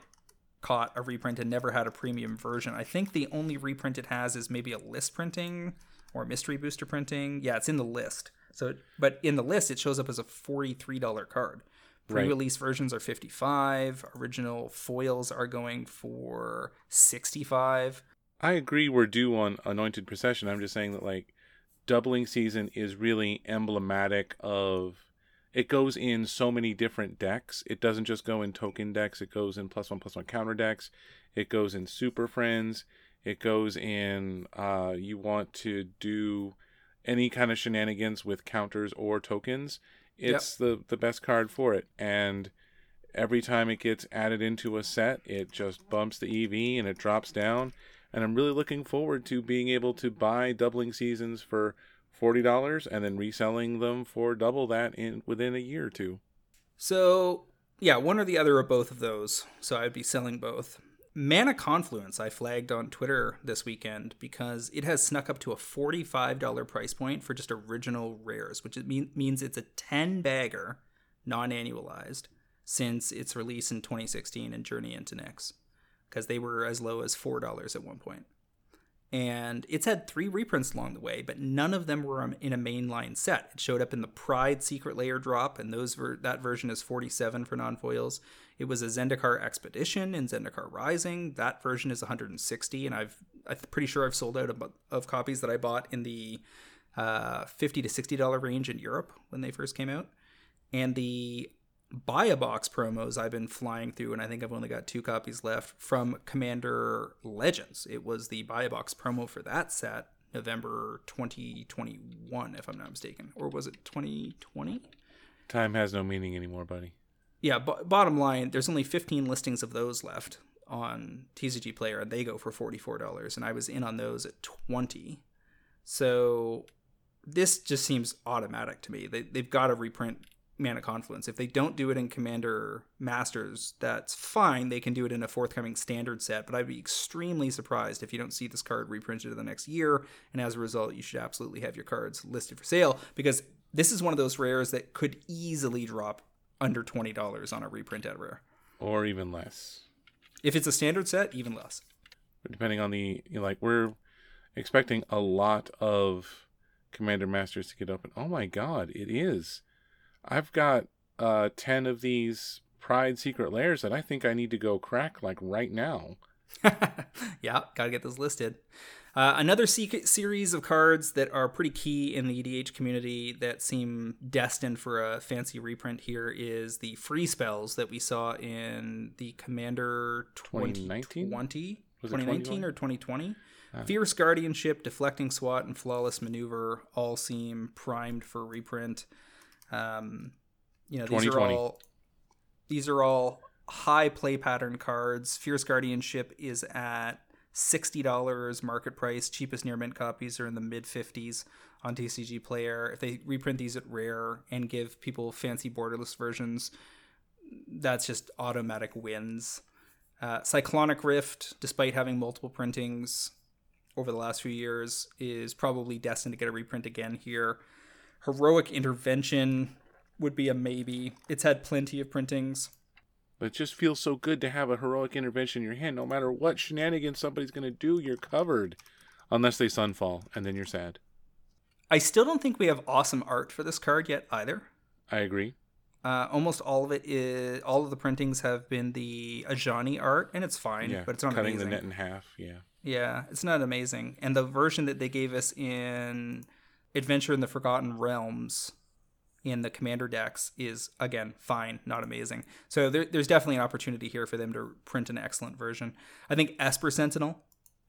Speaker 1: caught a reprint and never had a premium version. I think the only reprint it has is maybe a list printing or mystery booster printing. Yeah, it's in the list. So, but in the list, it shows up as a forty-three dollar card. Pre-release versions are fifty-five. Original foils are going for sixty-five.
Speaker 2: I agree we're due on Anointed Procession. I'm just saying that like doubling season is really emblematic of it goes in so many different decks. It doesn't just go in token decks, it goes in plus one plus one counter decks, it goes in super friends, it goes in uh you want to do any kind of shenanigans with counters or tokens. It's the the best card for it. And every time it gets added into a set, it just bumps the EV and it drops down and I'm really looking forward to being able to buy doubling seasons for forty dollars and then reselling them for double that in within a year or two.
Speaker 1: So, yeah, one or the other or both of those. So I'd be selling both. Mana Confluence I flagged on Twitter this weekend because it has snuck up to a $45 price point for just original rares, which mean, means it's a 10 bagger, non annualized, since its release in 2016 and Journey into Nyx, because they were as low as $4 at one point and it's had three reprints along the way, but none of them were in a mainline set. It showed up in the Pride Secret Lair drop, and those ver- that version is 47 for non-foils. It was a Zendikar Expedition and Zendikar Rising. That version is 160, and I've I'm pretty sure I've sold out of, of copies that I bought in the uh, 50 to 60 dollar range in Europe when they first came out. And the buy a box promos I've been flying through, and I think I've only got two copies left from Commander Legends. It was the buy a box promo for that set, November 2021, if I'm not mistaken, or was it 2020?
Speaker 2: Time has no meaning anymore, buddy.
Speaker 1: Yeah, b- bottom line, there's only 15 listings of those left on TCG Player, and they go for $44, and I was in on those at 20. So this just seems automatic to me. They, they've got to reprint Mana Confluence. If they don't do it in Commander Masters, that's fine. They can do it in a forthcoming standard set, but I'd be extremely surprised if you don't see this card reprinted in the next year. And as a result, you should absolutely have your cards listed for sale because this is one of those rares that could easily drop under $20 on a reprint at rare.
Speaker 2: Or even less.
Speaker 1: If it's a standard set, even less.
Speaker 2: Depending on the you know, like we're expecting a lot of Commander Masters to get open. Oh my god, it is. I've got uh 10 of these Pride Secret Lairs that I think I need to go crack like right now. [laughs]
Speaker 1: yeah, gotta get those listed. Uh, another secret series of cards that are pretty key in the EDH community that seem destined for a fancy reprint here is the free spells that we saw in the Commander
Speaker 2: 2019?
Speaker 1: 2020. 2019 or 2020? Fierce Guardianship, Deflecting SWAT, and Flawless Maneuver all seem primed for reprint. Um, you know, these are all these are all high play pattern cards. Fierce Guardianship is at sixty dollars market price. Cheapest near mint copies are in the mid fifties on TCG Player. If they reprint these at rare and give people fancy borderless versions, that's just automatic wins. Uh, Cyclonic Rift, despite having multiple printings over the last few years, is probably destined to get a reprint again here. Heroic Intervention would be a maybe. It's had plenty of printings.
Speaker 2: But it just feels so good to have a heroic intervention in your hand. No matter what shenanigans somebody's going to do, you're covered. Unless they sunfall, and then you're sad.
Speaker 1: I still don't think we have awesome art for this card yet either.
Speaker 2: I agree.
Speaker 1: Uh, almost all of it is all of the printings have been the Ajani art, and it's fine,
Speaker 2: Yeah,
Speaker 1: but it's not
Speaker 2: cutting
Speaker 1: amazing.
Speaker 2: the net in half. Yeah,
Speaker 1: Yeah, it's not amazing. And the version that they gave us in Adventure in the Forgotten Realms in the Commander decks is again fine, not amazing. So there, there's definitely an opportunity here for them to print an excellent version. I think Esper Sentinel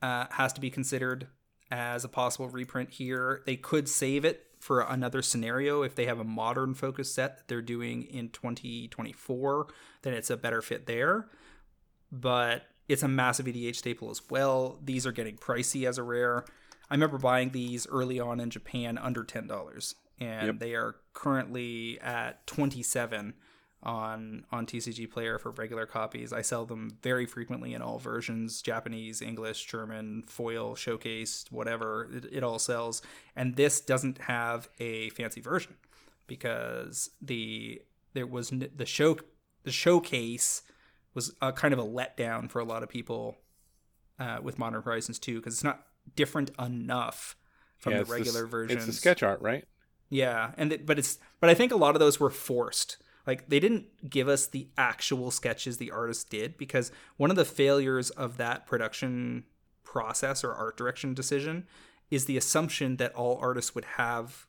Speaker 1: uh, has to be considered as a possible reprint here. They could save it for another scenario if they have a modern focus set that they're doing in 2024. Then it's a better fit there but it's a massive EDH staple as well. These are getting pricey as a rare. I remember buying these early on in Japan under ten dollars, and
Speaker 2: Yep.
Speaker 1: they are currently at twenty seven on on TCG Player for regular copies. I sell them very frequently in all versions: Japanese, English, German, foil, showcased, whatever. It, it all sells, and this doesn't have a fancy version because the there was n- the show the showcase was a kind of a letdown for a lot of people uh, with Modern Horizons 2 because it's not different enough from
Speaker 2: yeah,
Speaker 1: the regular
Speaker 2: s-
Speaker 1: versions.
Speaker 2: It's the sketch art, right?
Speaker 1: Yeah, and it, but it's but I think a lot of those were forced. Like they didn't give us the actual sketches the artist did because one of the failures of that production process or art direction decision is the assumption that all artists would have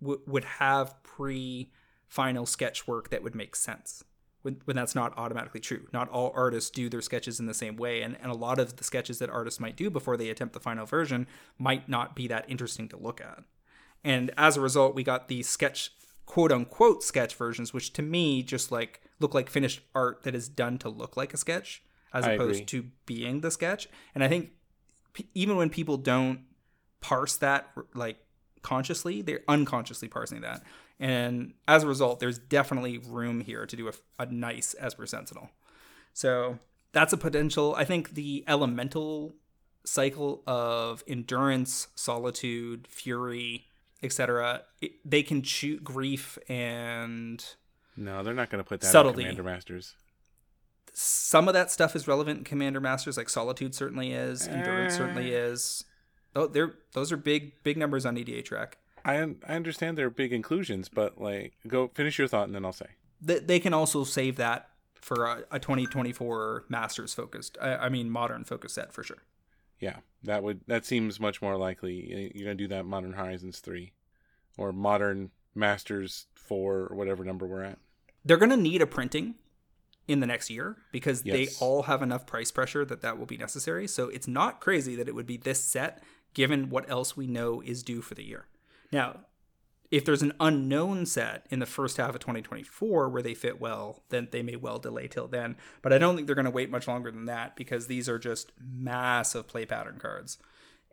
Speaker 1: w- would have pre final sketch work that would make sense. When, when that's not automatically true. Not all artists do their sketches in the same way, and, and a lot of the sketches that artists might do before they attempt the final version might not be that interesting to look at. And as a result, we got the sketch, quote unquote, sketch versions, which to me just like look like finished art that is done to look like a sketch, as
Speaker 2: I
Speaker 1: opposed
Speaker 2: agree.
Speaker 1: to being the sketch. And I think p- even when people don't parse that like consciously, they're unconsciously parsing that. And as a result, there's definitely room here to do a, a nice Esper Sentinel. So that's a potential. I think the elemental cycle of endurance, solitude, fury, etc. They can shoot grief and
Speaker 2: No, they're not going to put that
Speaker 1: Subtlety.
Speaker 2: in Commander Masters.
Speaker 1: some of that stuff is relevant in Commander Masters, like solitude certainly is, endurance
Speaker 2: Eh.
Speaker 1: certainly is. Oh, they're those are big big numbers on EDH Rec.
Speaker 2: I I understand they're big inclusions, but like, go finish your thought and then I'll say.
Speaker 1: They, they can also save that for a, a 2024 Masters focused. I, I mean modern focus set for sure.
Speaker 2: Yeah, that would that seems much more likely. You're gonna do that Modern Horizons three, or Modern Masters four, or whatever number we're at.
Speaker 1: They're going to need a printing in the next year because they all have enough price pressure that that will be necessary. So it's not crazy that it would be this set given what else we know is due for the year. Now, if there's an unknown set in the first half of 2024 where they fit well, then they may well delay till then. But I don't think they're going to wait much longer than that because these are just massive play pattern cards.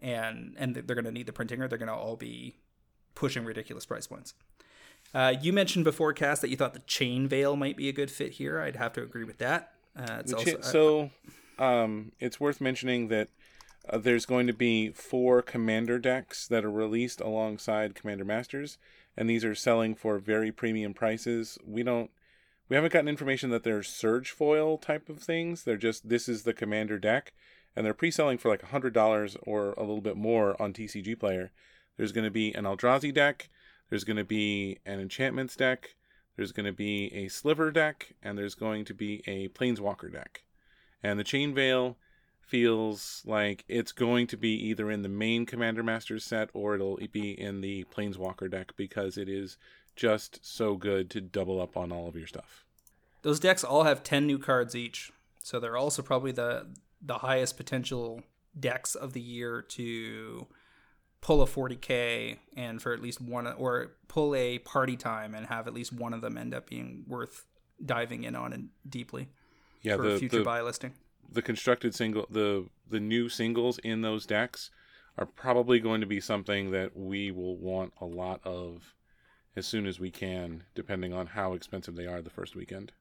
Speaker 1: And and they're going to need the printing or they're going to all be pushing ridiculous price points. Uh, you mentioned before, Cass, that you thought the chain veil might be a good fit here. I'd have to agree with that. Uh, also,
Speaker 2: chi- so, um, it's worth mentioning that uh, there's going to be four Commander decks that are released alongside Commander Masters, and these are selling for very premium prices. We don't, we haven't gotten information that they're Surge foil type of things. They're just this is the Commander deck, and they're pre-selling for like hundred dollars or a little bit more on TCG Player. There's going to be an Eldrazi deck. There's going to be an Enchantments deck. There's going to be a Sliver deck, and there's going to be a Planeswalker deck. And the Chain Veil feels like it's going to be either in the main Commander Masters set or it'll be in the Planeswalker deck because it is just so good to double up on all of your stuff.
Speaker 1: those decks all have 10 new cards each. So they're also probably the the highest potential decks of the year to pull a 40k and for at least one or pull a party time and have at least one of them end up being worth diving in on and deeply
Speaker 2: Yeah,
Speaker 1: for
Speaker 2: the,
Speaker 1: a future
Speaker 2: the,
Speaker 1: buy listing.
Speaker 2: The constructed single the the new singles in those decks are probably going to be something that we will want a lot of as soon as we can, depending on how expensive they are the first weekend.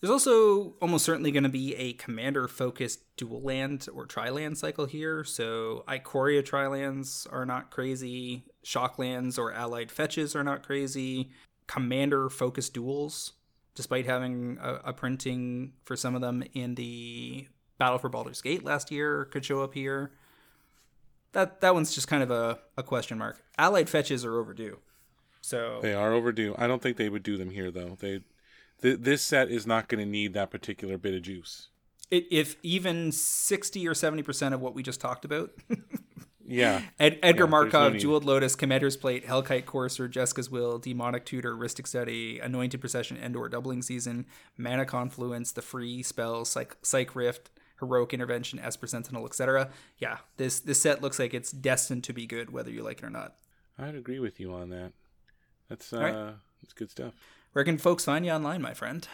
Speaker 1: There's also almost certainly going to be a commander focused dual land or tri land cycle here. So Ikoria tri lands are not crazy. Shocklands or allied fetches are not crazy. Commander focused duals, despite having a, a, printing for some of them in the Battle for Baldur's Gate last year, could show up here. That that one's just kind of a, a question mark. Allied fetches are overdue. So
Speaker 2: they are overdue. I don't think they would do them here though. They th- this set is not going to need that particular bit of juice.
Speaker 1: It, if even 60 or 70% of what we just talked about. [laughs]
Speaker 2: yeah.
Speaker 1: Ed, Edgar yeah, Markov, no Jeweled Lotus, Commander's Plate, Hellkite Courser, Jeska's Will, Demonic Tutor, Rhystic Study, Anointed Procession, Endor Doubling Season, Mana Confluence, the free spells, Psych, Psych Rift, Heroic Intervention, Esper Sentinel, etc. Yeah, this this set looks like it's destined to be good, whether you like it or not.
Speaker 2: I'd agree with you on that. That's uh, right. that's good stuff.
Speaker 1: Where can folks find you online, my friend?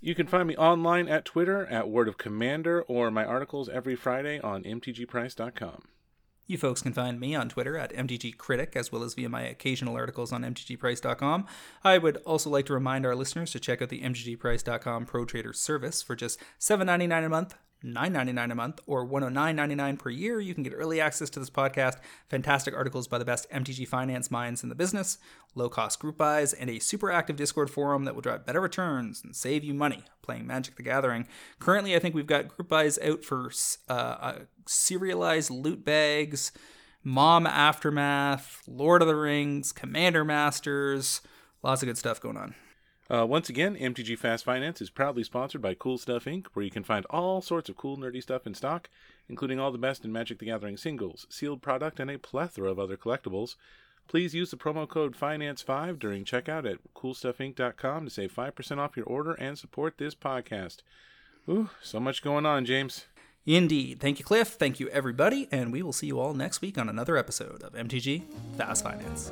Speaker 2: You can find me online at Twitter at Word of Commander or my articles every Friday on mtgprice.com.
Speaker 1: You folks can find me on Twitter at MTGCritic, as well as via my occasional articles on MTGPrice.com. I would also like to remind our listeners to check out the MTGPrice.com Pro Trader service for just $7.99 a month. $9.99 a month or $109.99 per year. You can get early access to this podcast, fantastic articles by the best MTG finance minds in the business, low cost group buys, and a super active Discord forum that will drive better returns and save you money playing Magic the Gathering. Currently, I think we've got group buys out for uh, uh, serialized loot bags, Mom Aftermath, Lord of the Rings, Commander Masters. Lots of good stuff going on.
Speaker 2: Uh, once again, MTG Fast Finance is proudly sponsored by Cool Stuff Inc., where you can find all sorts of cool, nerdy stuff in stock, including all the best in Magic the Gathering singles, sealed product, and a plethora of other collectibles. Please use the promo code FINANCE5 during checkout at CoolStuffInc.com to save 5% off your order and support this podcast. Ooh, so much going on, James.
Speaker 1: Indeed. Thank you, Cliff. Thank you, everybody. And we will see you all next week on another episode of MTG Fast Finance.